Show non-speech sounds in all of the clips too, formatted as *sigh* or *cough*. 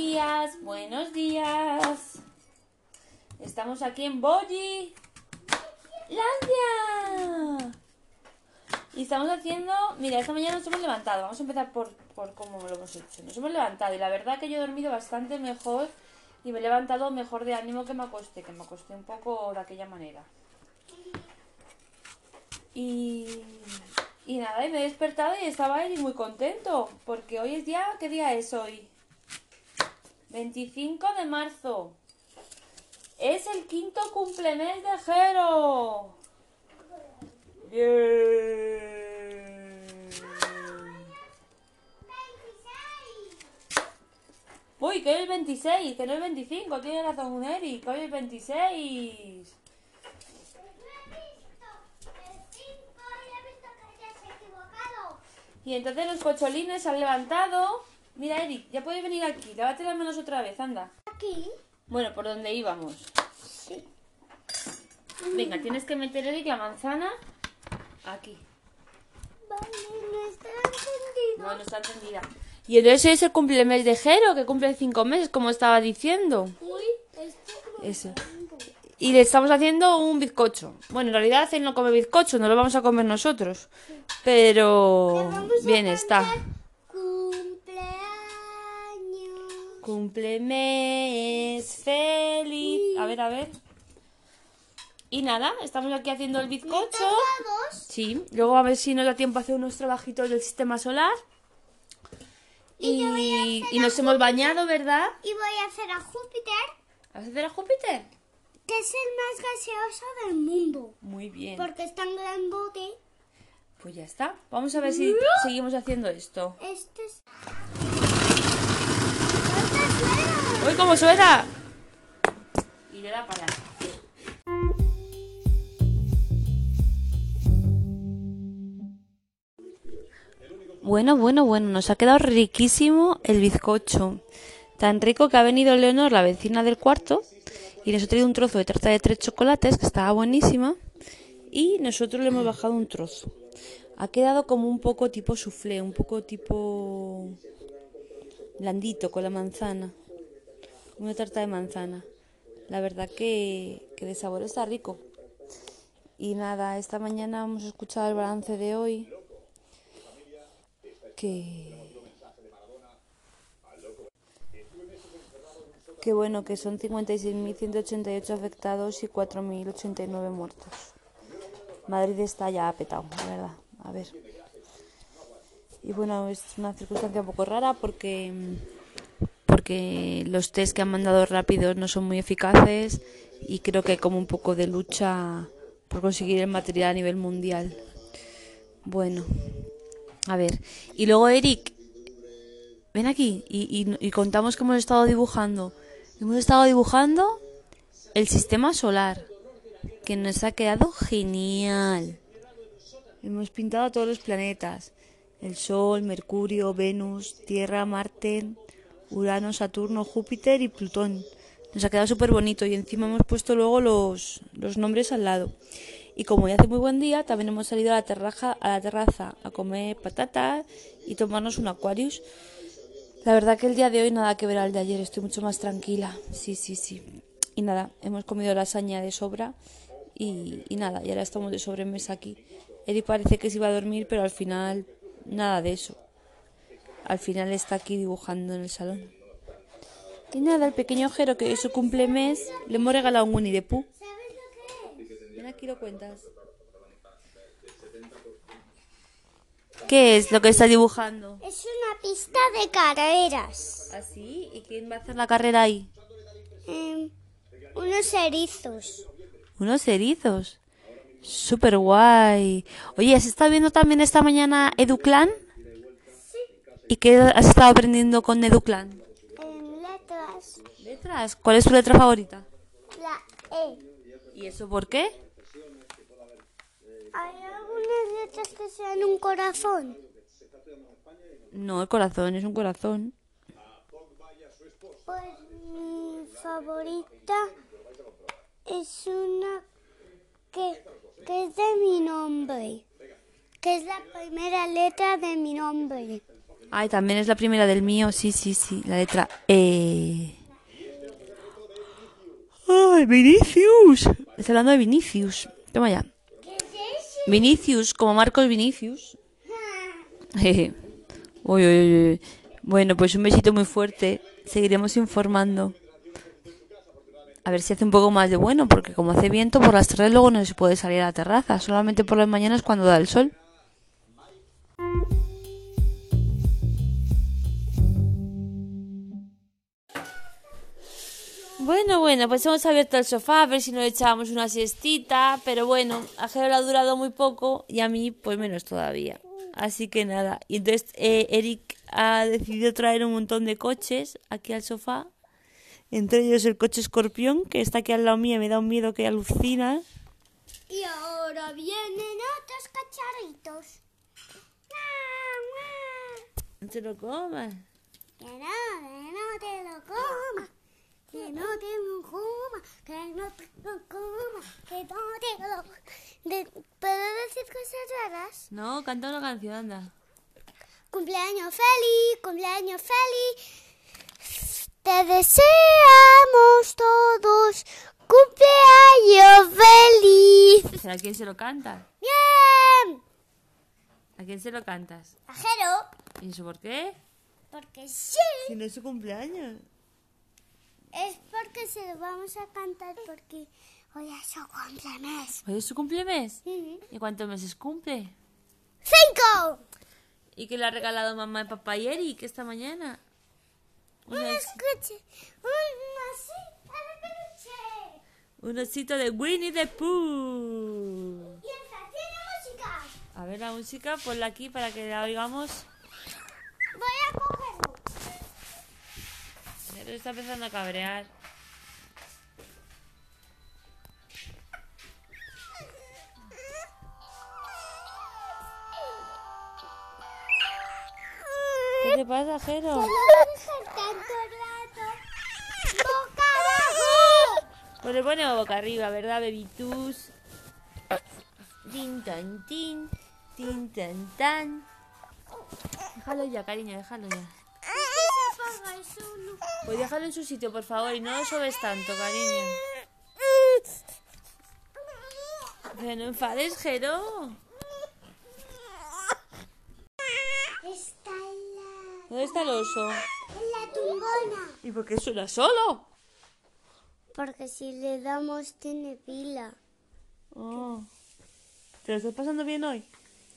días, buenos días. Estamos aquí en Boji. ¡Landia! Y estamos haciendo... Mira, esta mañana nos hemos levantado. Vamos a empezar por, por cómo lo hemos hecho. Nos hemos levantado y la verdad que yo he dormido bastante mejor y me he levantado mejor de ánimo que me acosté, que me acosté un poco de aquella manera. Y, y nada, y me he despertado y estaba ahí muy contento, porque hoy es día, ¿qué día es hoy? 25 de marzo. Es el quinto cumplemes de Jero. Bien. Uy, que hoy es el 26, que no es el 25, tiene razón Eric, que hoy es el 26. Y entonces los cocholines se han levantado. Mira, Eric, ya puedes venir aquí. Lávate las manos otra vez, anda. Aquí. Bueno, por donde íbamos. Sí. Venga, tienes que meter, Eric, la manzana aquí. Vale, no está encendido. No, no está encendida. Y entonces es el cumplemes de Jero, que cumple cinco meses, como estaba diciendo. Uy, Eso. Y le estamos haciendo un bizcocho. Bueno, en realidad él no come bizcocho, no lo vamos a comer nosotros. Pero bien está. cantar Cumpleaños. Cumplemes feliz. A ver, a ver. Y nada, estamos aquí haciendo el bizcocho. Sí, luego a ver si nos da tiempo a hacer unos trabajitos del sistema solar. Y, y nos hemos bañado, ¿verdad? Y voy a hacer a Júpiter, ¿Vas a hacer a Júpiter? que es el más gaseoso del mundo. Muy bien. Porque es tan grandote. Pues ya está. Vamos a ver si seguimos haciendo esto. Este es. ¡Uy, cómo suena! Y le da para. Bueno, bueno, bueno, nos ha quedado riquísimo el bizcocho. Tan rico que ha venido Leonor, la vecina del cuarto, y nos ha traído un trozo de tarta de tres chocolates, que estaba buenísima, y nosotros le hemos bajado un trozo. Ha quedado como un poco tipo soufflé, un poco tipo blandito con la manzana. Una tarta de manzana. La verdad que, que de sabor está rico. Y nada, esta mañana hemos escuchado el balance de hoy. Que. Que bueno, que son 56.188 afectados y 4.089 muertos. Madrid está ya apetado, la verdad. A ver. Y bueno, es una circunstancia un poco rara porque porque los test que han mandado rápidos no son muy eficaces y creo que hay como un poco de lucha por conseguir el material a nivel mundial. Bueno, a ver. Y luego Eric, ven aquí y contamos que hemos estado dibujando. Hemos estado dibujando el sistema solar, que nos ha quedado genial. Hemos pintado todos los planetas. El Sol, Mercurio, Venus, Tierra, Marte, Urano, Saturno, Júpiter y Plutón. Nos ha quedado súper bonito y encima hemos puesto luego los, los nombres al lado. Y como ya hace muy buen día, también hemos salido a la, terraza, a la terraza a comer patatas y tomarnos un Aquarius. La verdad que el día de hoy nada que ver al de ayer, estoy mucho más tranquila. Sí, sí, sí. Y nada, hemos comido lasaña de sobra y, y nada, y ahora estamos de sobremesa aquí. Eri parece que se iba a dormir, pero al final nada de eso. Al final está aquí dibujando en el salón. Y nada, el pequeño Jero, que es su cumplemes, le hemos regalado un Winnie the Pooh. ¿Sabes lo que es? Ven aquí lo cuentas. ¿Qué es lo que está dibujando? Es una pista de carreras. ¿Así? ¿Y quién va a hacer la carrera ahí? Em, unos erizos. Unos erizos. Súper guay. Oye, ¿has estado viendo también esta mañana Educlan? ¿Y qué has estado aprendiendo con Educlan? En letras. Letras. ¿Cuál es tu letra favorita? La E. ¿Y eso por qué? ¿Hay algunas letras que sean un corazón? No, el corazón es un corazón. Pues mi favorita es una que, que es de mi nombre. Que es la primera letra de mi nombre. Ay, también es la primera del mío. Sí, sí, sí. La letra E. ¡Ay, Vinicius! Está hablando de Vinicius. Toma ya. Vinicius, como Marcos Vinicius. *laughs* Uy, uy, uy. Bueno, pues un besito muy fuerte. Seguiremos informando. A ver si hace un poco más de bueno, porque como hace viento, por las tardes luego no se puede salir a la terraza. Solamente por las mañanas cuando da el sol. Bueno, bueno, pues hemos abierto el sofá a ver si nos echábamos una siestita, pero bueno, a Jero le ha durado muy poco y a mí pues menos todavía. Así que nada, y entonces eh, Eric ha decidido traer un montón de coches aquí al sofá, entre ellos el coche escorpión, que está aquí al lado mío y me da un miedo que alucina. Y ahora vienen otros cacharritos. No te lo comas. Que no, que no te lo comas. Que no te lo comas. Que no te lo comas. Que no te lo de, ¿Puedo decir cosas raras? No, canta una canción, anda. Cumpleaños feliz, cumpleaños feliz. Te deseamos todos cumpleaños feliz. ¿A quién se lo cantas? Bien. ¿A quién se lo cantas? Ajero, ¿Y eso por qué? porque sí. Si no es su cumpleaños. Es porque se lo vamos a cantar porque hoy es su cumpleaños. ¿Hoy es su cumplemes? Ujú. ¿Y cuántos meses cumple? ¡Cinco! ¿Y qué le ha regalado mamá y papá y Eric esta mañana? Un escuche, de peluche. Winnie the Pooh. Y esta tiene música. A ver la música, ponla aquí para que la oigamos. Voy a cogerlo. Pero está empezando a cabrear. ¿Qué te pasa, Jero? No dejar tanto rato. ¡Boca abajo! Pues le ponemos boca arriba, ¿verdad, bebitus? Tin tan tin, tin tan tan. Déjalo ya, cariño, déjalo ya. Pues déjalo en su sitio, por favor, y no lo sobes tanto, cariño. Pero no enfades, Jero. Está en la, ¿Dónde está el oso? en la tumbona. ¿Y por qué suena solo? Porque si le damos tiene pila. Oh. ¿Te lo estás pasando bien hoy?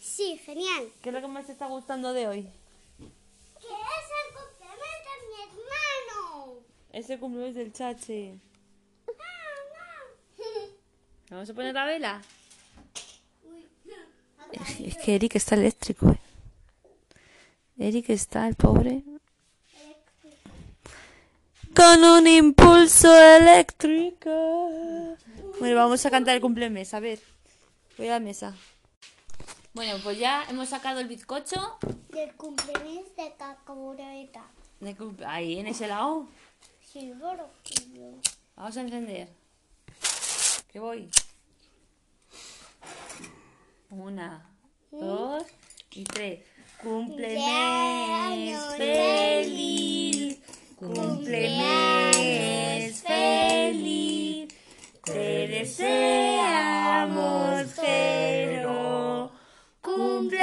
Sí, genial. ¿Qué es lo que más te está gustando de hoy? Que es el cumpleaños de mi Es el cumpleaños del chache. ¿Vamos a poner la vela? Es que Eric está eléctrico. eh. Eric está, el pobre. Con un impulso eléctrico. Bueno, vamos a cantar el cumplemes, a ver. Voy a la mesa. Bueno, pues ya hemos sacado el bizcocho. Del cumpleaños de cacahueta. de Ahí, en ese lado. Pero. Vamos a encender. Que voy. Una, dos y tres. Cumplemes feliz. Cumplemes feliz. Te deseamos, Jero. Cumplemes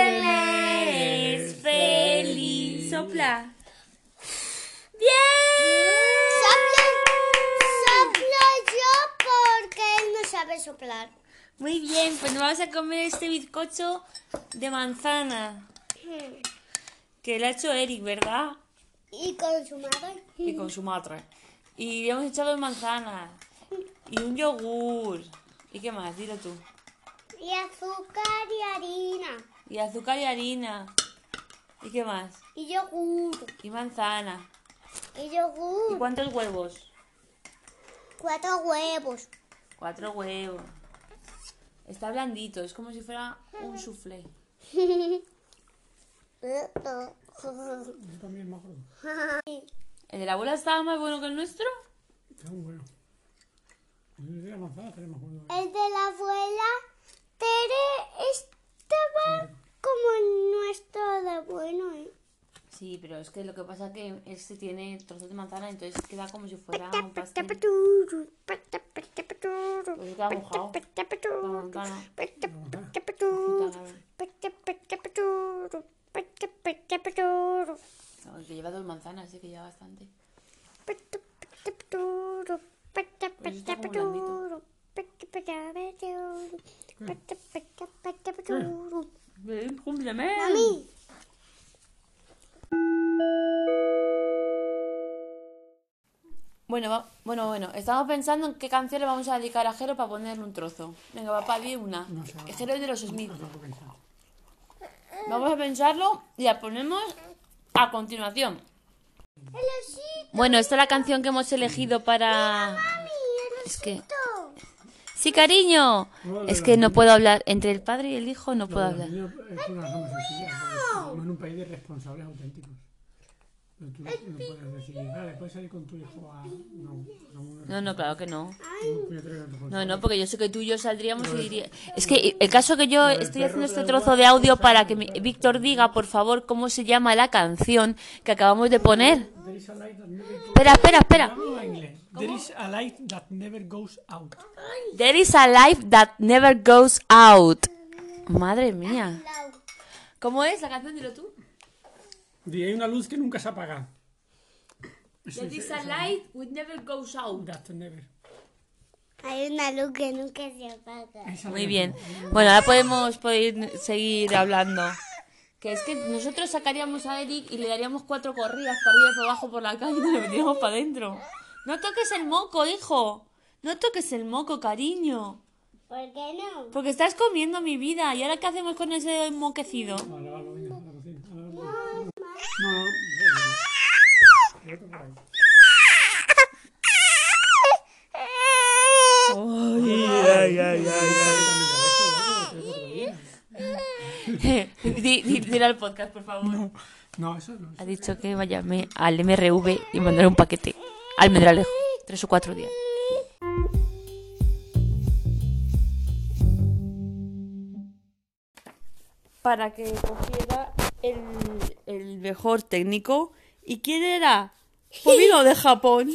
feliz. Sopla. Soplo, soplo yo porque él no Muy bien, pues nos vamos a comer este bizcocho de manzana. Que le ha hecho Eric, ¿verdad? Y con su madre. Y con su madre. Y le hemos echado manzanas. Y un yogur. ¿Y qué más? Dilo tú. Y azúcar y harina. Y azúcar y harina. ¿Y qué más? Y yogur. Y manzana. Y ¿Y yogur. cuántos huevos? Cuatro huevos. Cuatro huevos. Está blandito, es como si fuera un soufflé. También me acuerdo. ¿El de la abuela estaba más bueno que el nuestro? Está muy bueno. El de la manzana también me acuerdo. El de la abuela Tere estaba como el nuestro de bueno, ¿eh? Sí, pero es que lo que pasa es que este tiene trozos de manzana, entonces queda como si fuera un pastel. Pues queda mojado. Lleva dos manzanas, así que lleva bastante. está. Mami, Bueno, va- bueno, bueno, estamos pensando en qué canción le vamos a dedicar a Jero para ponerle un trozo. Venga, papá, di una. No sé. Jero es de los Smith. No. Vamos a pensarlo y la ponemos a continuación. Bueno, esta es la canción que hemos elegido para... Mami, el Es que... Sí, cariño. Es que no puedo hablar. Entre el padre y el hijo no puedo hablar. es una en un país de responsables auténticos. Pero tú no, no puedes decir, vale, puedes salir con tu hijo a... No, somos No, no, claro que no. No, no, porque yo sé que tú y yo saldríamos y diría... Es que el caso que yo estoy haciendo este trozo de audio para que Víctor diga, por favor, cómo se llama la canción que acabamos de poner. There is a light that never goes Espera, espera, espera. There is a light that never goes out. There is a life that never goes out. Madre mía. ¿Cómo es la canción? Dilo tú. Y hay una luz que nunca se apaga. Es- is a light which never goes out. That never. Hay una luz que nunca se apaga. Esa Muy bien. Bueno, ahora podemos poder seguir hablando. Que es que nosotros sacaríamos a Eric y le daríamos cuatro corridas para arriba y para abajo por la calle y nos lo metiríamos para adentro. No toques el moco, hijo. No toques el moco, cariño. ¿Por qué no? Porque estás comiendo mi vida. ¿Y ahora qué hacemos con ese moquecido? Vale, vale, venga, a la cocina. a la cocina. No, no, no. Por ahí. Di- di- Dile al podcast, por favor. No, eso no. Ha dicho que vayame al MRV y mandaré un paquete. Almendralejo. Tres o cuatro días. Para que cogiera el, el mejor técnico. ¿Y quién era? Pues vino de Japón.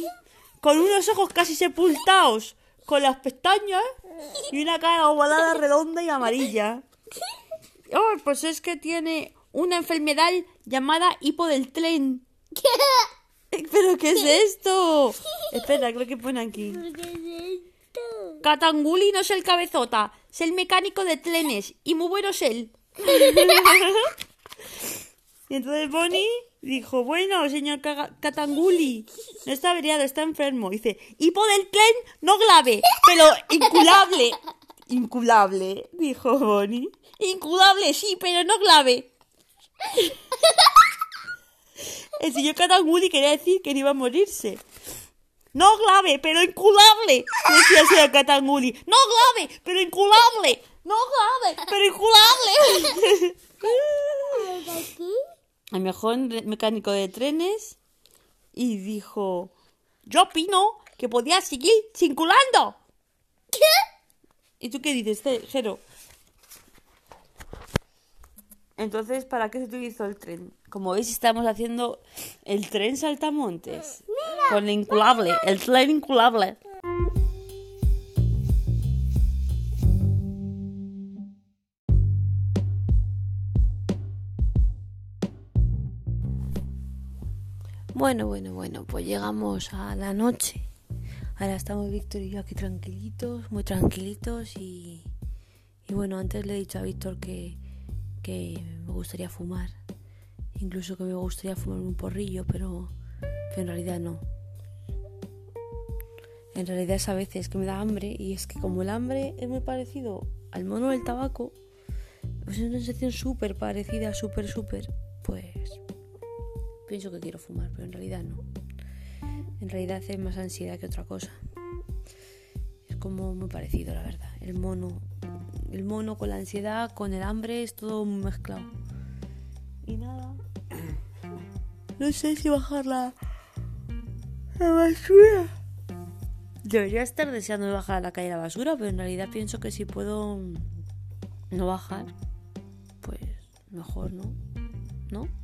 Con unos ojos casi sepultados. Con las pestañas. Y una cara ovalada, redonda y amarilla. Oh, pues es que tiene una enfermedad llamada hipo del tren. *laughs* ¿Pero qué es esto? Espera, creo que pone aquí. Katanguli no es el cabezota, es el mecánico de trenes y muy bueno es él. *laughs* y entonces Bonnie dijo, bueno, señor Kaga- Katanguli, no está averiado, está enfermo. Dice, hipo del tren no grave, pero inculable. *laughs* Inculable, dijo Bonnie. Inculable, sí, pero no grave. *laughs* El señor Katanguli quería decir que no iba a morirse. No grave, pero inculable. Decía el señor Katanguli. No grave, pero inculable. No grave, pero inculable. *laughs* El mejor mecánico de trenes. Y dijo, yo opino que podía seguir circulando. ¿Y tú qué dices, Ce- Jero? Entonces, ¿para qué se utilizó el tren? Como veis, estamos haciendo el tren saltamontes. Con el inculable, el tren inculable. Bueno, bueno, bueno, pues llegamos a la noche. Ahora estamos Víctor y yo aquí tranquilitos, muy tranquilitos y, y bueno, antes le he dicho a Víctor que, que me gustaría fumar, incluso que me gustaría fumar un porrillo, pero, en realidad no. En realidad es a veces que me da hambre y es que como el hambre es muy parecido al mono del tabaco, pues es una sensación súper parecida, súper, súper, pues pienso que quiero fumar, pero en realidad no. En realidad es más ansiedad que otra cosa. Es como muy parecido, la verdad. El mono, el mono con la ansiedad, con el hambre, es todo mezclado. Y nada. *clears throat* No sé si bajar la, la basura. Debería estar deseando bajar a la calle la basura, pero en realidad pienso que si puedo no bajar, pues mejor, ¿no? ¿No?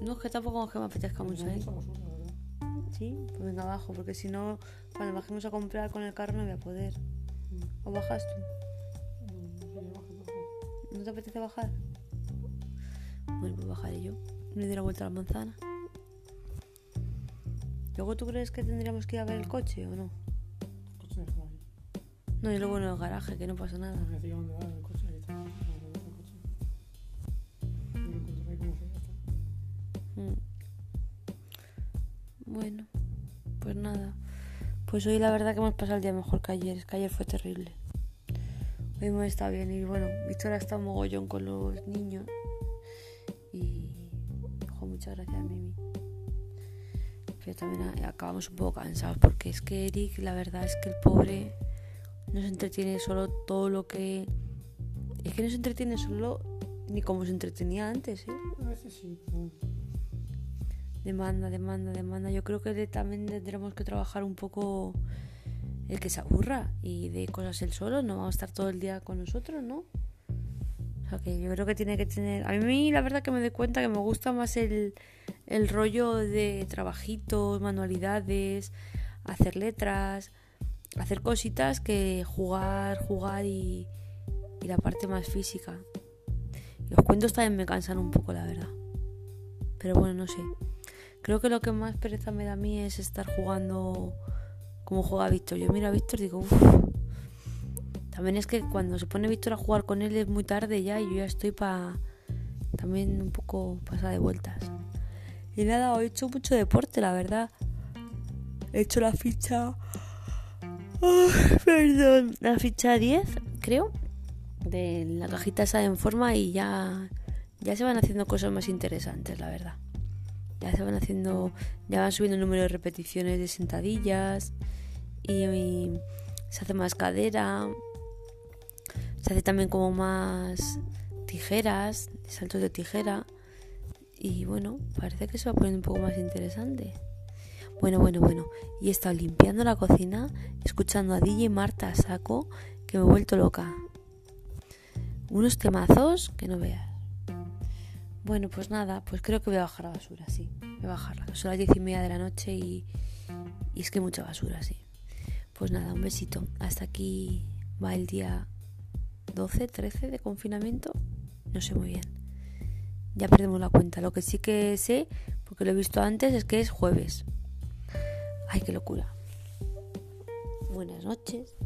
No, es que tampoco es que me apetezca mucho, Hay ¿eh? Sí, pues venga abajo, porque si no, cuando bajemos a comprar con el carro no voy a poder. ¿O bajas tú? No, no quería bajar, bajar. ¿No te apetece bajar? Bueno, pues bajaré yo. Me doy la vuelta a la manzana. ¿Luego tú crees que tendríamos que ir a ver el coche o no? Coche dejado ahí. No, y luego en el garaje, que no pasa nada. Dónde va el coche, Pues hoy la verdad que hemos pasado el día mejor que ayer. Es que ayer fue terrible. Hoy hemos estado bien y bueno, Víctor ha estado mogollón con los niños. Y ojo, muchas gracias Mimi. Pero también a- acabamos un poco cansados porque es que Eric, la verdad es que el pobre no se entretiene solo todo lo que... Es que no se entretiene solo ni como se entretenía antes, ¿eh? A veces sí, Demanda, demanda, demanda. Yo creo que también tendremos que trabajar un poco el que se aburra y de cosas él solo. No va a estar todo el día con nosotros, ¿no? O sea que yo creo que tiene que tener... A mí la verdad que me doy cuenta que me gusta más el, el rollo de trabajitos, manualidades, hacer letras, hacer cositas que jugar, jugar y, y la parte más física. Los cuentos también me cansan un poco, la verdad. Pero bueno, no sé. Creo que lo que más pereza me da a mí es estar jugando como juega Víctor. Yo miro a Víctor y digo, uff. También es que cuando se pone Víctor a jugar con él es muy tarde ya y yo ya estoy para también un poco pasada de vueltas. Y nada, he hecho mucho deporte, la verdad. He hecho la ficha. Perdón. La ficha 10, creo. De la cajita esa en forma y ya. Ya se van haciendo cosas más interesantes, la verdad. Ya se van haciendo. Ya van subiendo el número de repeticiones de sentadillas. Y, se hace más cadera. Se hace también como más tijeras, saltos de tijera. Y bueno, parece que se va poniendo un poco más interesante. Bueno, bueno, bueno. Y he estado limpiando la cocina, escuchando a DJ Marta saco, que me he vuelto loca. Unos temazos que no veas. Bueno, pues nada, pues creo que voy a bajar la basura, sí. Voy a bajarla. Son las diez y media de la noche y, y es que mucha basura, sí. Pues nada, un besito. Hasta aquí va el día 12, 13 de confinamiento. No sé muy bien. Ya perdemos la cuenta. Lo que sí que sé, porque lo he visto antes, es que es jueves. Ay, qué locura. Buenas noches.